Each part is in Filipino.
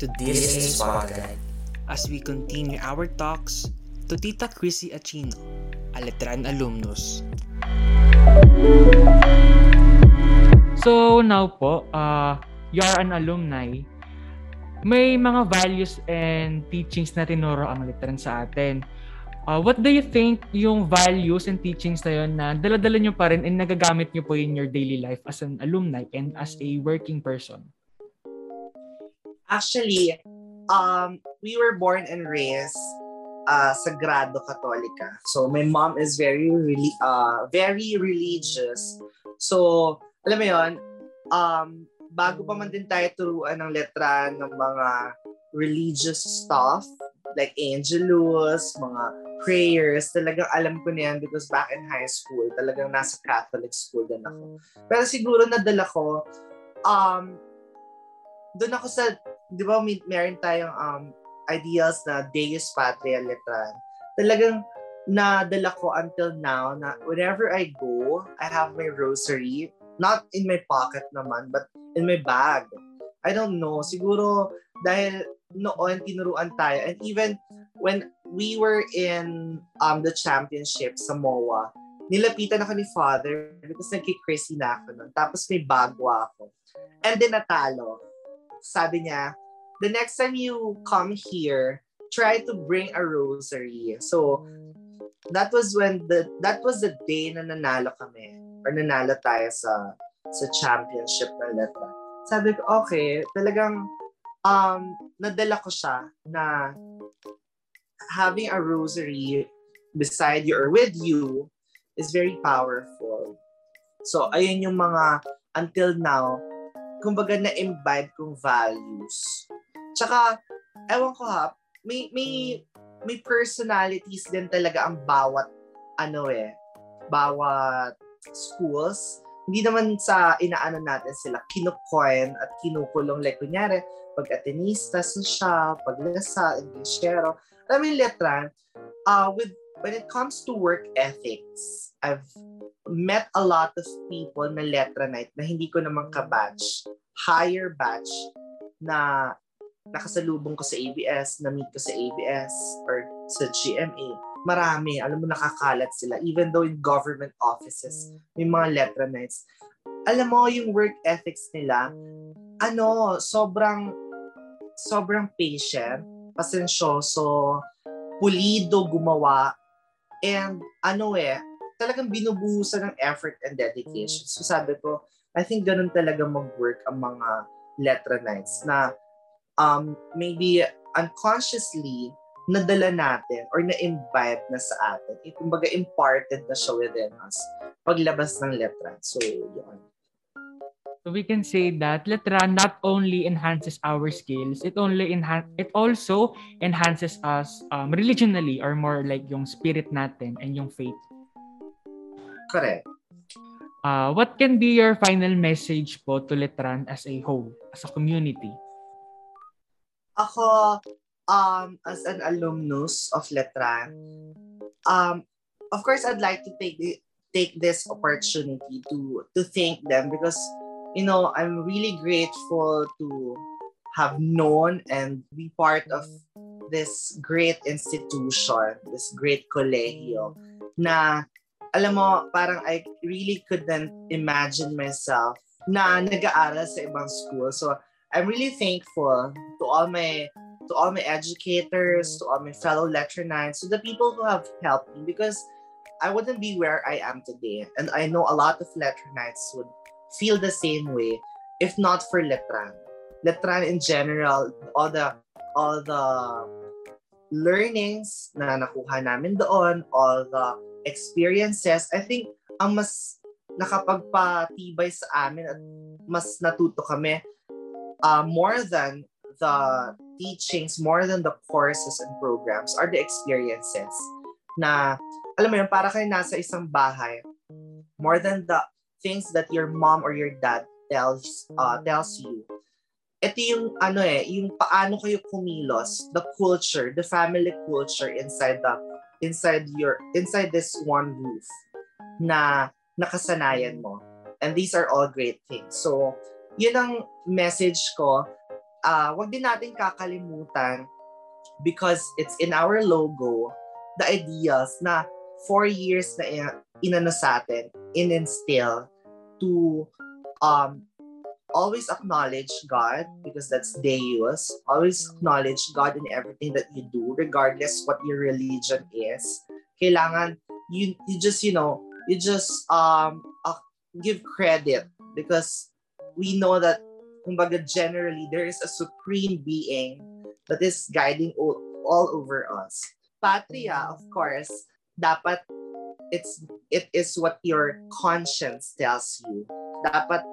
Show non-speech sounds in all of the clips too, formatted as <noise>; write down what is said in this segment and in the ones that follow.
to this spotlight as we continue our talks to Tita Chrissy Achino, a Letran alumnus. So now po, uh, you are an alumni. May mga values and teachings na tinuro ang Letran sa atin. Uh, what do you think yung values and teachings na yun na daladala nyo pa rin and nagagamit nyo po in your daily life as an alumni and as a working person? Actually, um, we were born and raised uh, Sagrado Katolika. So my mom is very really uh, very religious. So alam mo 'yon, um, bago pa man din tayo turuan ng letra ng mga religious stuff like Angelus, mga prayers, talagang alam ko na yan because back in high school, talagang nasa Catholic school din ako. Pero siguro nadala ko, um, doon ako sa, di ba, may, meron tayong um, ideals na Deus Patria Letran. Talagang nadala ko until now na whenever I go, I have my rosary, not in my pocket naman, but in my bag. I don't know, siguro dahil noon tinuruan tayo and even when we were in um the championship sa MOA, nilapitan ako ni Father because nagki-crazy na ako nun. Tapos may bagwa ako. And then natalo. Sabi niya, the next time you come here, try to bring a rosary. So, that was when the that was the day na nanalo kami or nanalo tayo sa sa championship ng letra. Sabi ko, okay, talagang um, nadala ko siya na having a rosary beside you or with you is very powerful. So, ayun yung mga, until now, kumbaga na-imbibe kong values. Tsaka, ewan ko ha, may, may, may personalities din talaga ang bawat, ano eh, bawat schools. Hindi naman sa inaano natin sila, kinukoin at kinukulong. Like, kunyari, pag Atenista siya, pag Lasa, Englishero. Alam mo uh, with, when it comes to work ethics, I've met a lot of people na letra night na hindi ko naman ka-batch, higher batch na nakasalubong ko sa ABS, na-meet ko sa ABS or sa GMA. Marami, alam mo, nakakalat sila. Even though in government offices, may mga letra nights. Alam mo, yung work ethics nila, ano, sobrang, sobrang patient, pasensyoso, pulido gumawa, and ano eh, talagang binubuhusan ng effort and dedication. So sabi ko, I think ganun talaga mag-work ang mga letra nights na um, maybe unconsciously nadala natin or na-imbibe na sa atin. Eh, kumbaga imparted na siya within us paglabas ng letra. So, yun. So we can say that letra not only enhances our skills, it only enhan it also enhances us um, religionally or more like yung spirit natin and yung faith. Correct. Uh, what can be your final message po to Letran as a whole, as a community? Ako, um, as an alumnus of Letran, um, of course, I'd like to take take this opportunity to to thank them because you know I'm really grateful to have known and be part of this great institution, this great colegio na alam mo, parang I really couldn't imagine myself na nag-aaral sa ibang school. So, I'm really thankful to all my to all my educators, to all my fellow lecturers, to the people who have helped me because I wouldn't be where I am today. And I know a lot of lecturers would feel the same way if not for Letran. Letran in general, all the all the learnings na nakuha namin doon, all the experiences, I think ang mas nakapagpatibay sa amin at mas natuto kami uh, more than the teachings, more than the courses and programs are the experiences na alam mo yun, para kayo nasa isang bahay more than the things that your mom or your dad tells uh, tells you ito yung ano eh, yung paano kayo kumilos, the culture, the family culture inside the inside your inside this one roof na nakasanayan mo. And these are all great things. So, yun ang message ko uh, wag din natin kakalimutan because it's in our logo, the ideas na four years na in- inano sa atin, in-instill to um, always acknowledge God because that's Deus. Always acknowledge God in everything that you do, regardless what your religion is. Kailangan you you just you know you just um uh, give credit because we know that kumbaga generally there is a supreme being that is guiding all, all over us. Patria, of course, dapat it's it is what your conscience tells you. Dapat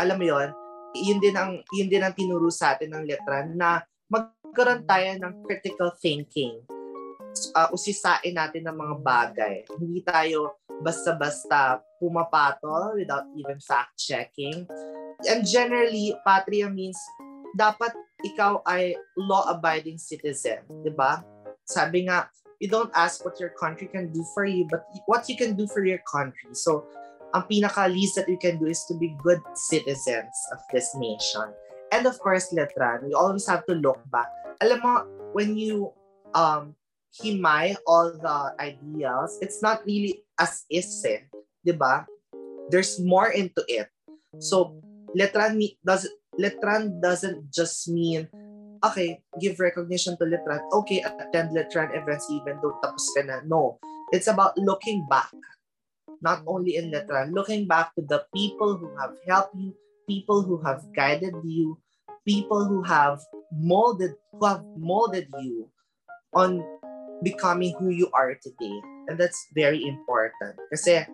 alam mo 'yon, yun din ang yun din ang tinuro sa atin ng letra na magkaroon tayo ng critical thinking. Uh, usisain natin ng mga bagay. Hindi tayo basta-basta pumapatol without even fact-checking. And generally, patria means dapat ikaw ay law-abiding citizen, di ba? Sabi nga, you don't ask what your country can do for you, but what you can do for your country. So, ang pinaka least that you can do is to be good citizens of this nation. And of course, Letran, we always have to look back. Alam mo, when you um, himay all the ideals, it's not really as is eh. Ba? There's more into it. So, Letran does Letran doesn't just mean okay, give recognition to Letran. Okay, attend Letran events even though tapos ka na. No. It's about looking back not only in Letran, looking back to the people who have helped you, people who have guided you, people who have molded who have molded you on becoming who you are today. And that's very important. Kasi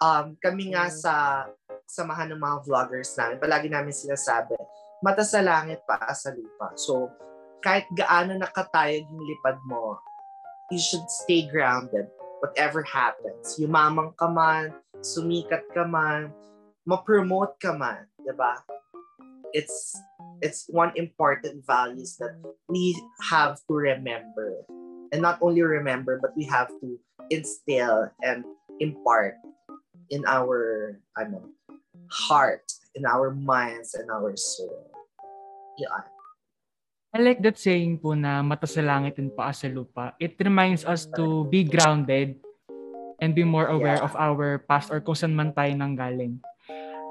um, kami nga sa samahan ng mga vloggers namin, palagi namin sinasabi, mata sa langit pa sa lupa. So, kahit gaano nakatayog yung lipad mo, you should stay grounded whatever happens. Yumamang ka man, sumikat ka man, ma-promote ka man, di ba? It's it's one important values that we have to remember. And not only remember, but we have to instill and impart in our ano, heart, in our minds, and our soul. Yeah. I like that saying po na mata sa langit and paa sa lupa. It reminds us to be grounded and be more aware Yeah. of our past or kung saan man tayo nanggaling.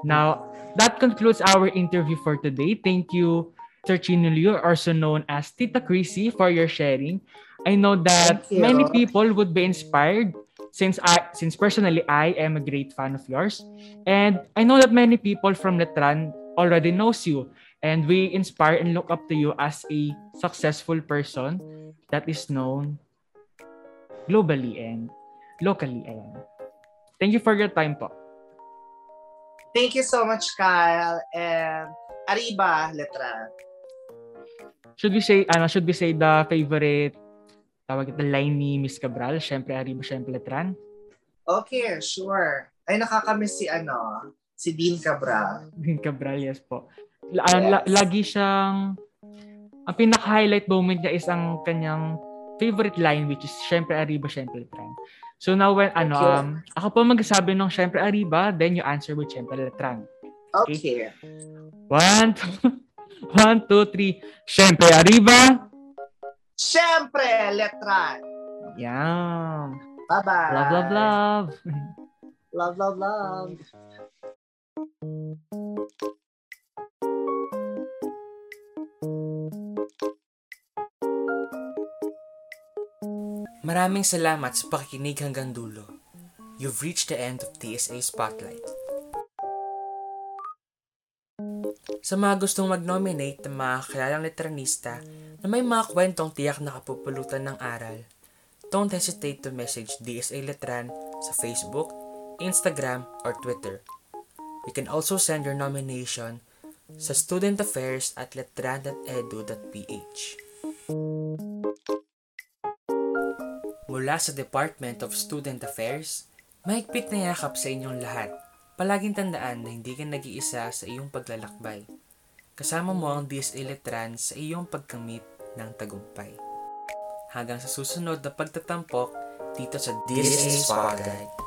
Now, that concludes our interview for today. Thank you, Sir Chinulio, also known as Tita Chrissy, for your sharing. I know that many people would be inspired since I since personally I am a great fan of yours. And I know that many people from Letran already knows you and we inspire and look up to you as a successful person that is known globally and locally. Ayan. Thank you for your time po. Thank you so much, Kyle. And Arriba, letra. Should we say, ano, should we say the favorite tawag ito, line ni Miss Cabral? Siyempre, Arriba, siyempre, Letran. Okay, sure. Ay, nakakamiss si ano, si Dean Cabral. <laughs> Dean Cabral, yes po. La- ah, Yes. lagi siyang, ang pinaka-highlight moment niya is ang kanyang favorite line which is syempre Arriba, syempre Letran. So now when, ano, Okay. um, ako po magsasabi ng syempre Arriba, then you answer with syempre Letran. Okay. One, two, <laughs> one, two, three. Syempre Arriba. Siyempre, letra. Yan. Bye-bye. Love, love, love. Love, love, love. Maraming salamat sa pakikinig hanggang dulo. You've reached the end of TSA Spotlight. Sa mga gustong mag-nominate ng mga kilalang letranista na may mga kwentong tiyak na kapupulutan ng aral, don't hesitate to message DSA Letran sa Facebook, Instagram, or Twitter. You can also send your nomination sa studentaffairs at letran.edu.ph. Mula sa Department of Student Affairs, mahigpit na yakap sa inyong lahat. Palaging tandaan na hindi ka nag-iisa sa iyong paglalakbay. Kasama mo ang DSA Letran sa iyong pagkamit ng tagumpay. Hanggang sa susunod na pagtatampok dito sa DSA Spotlight.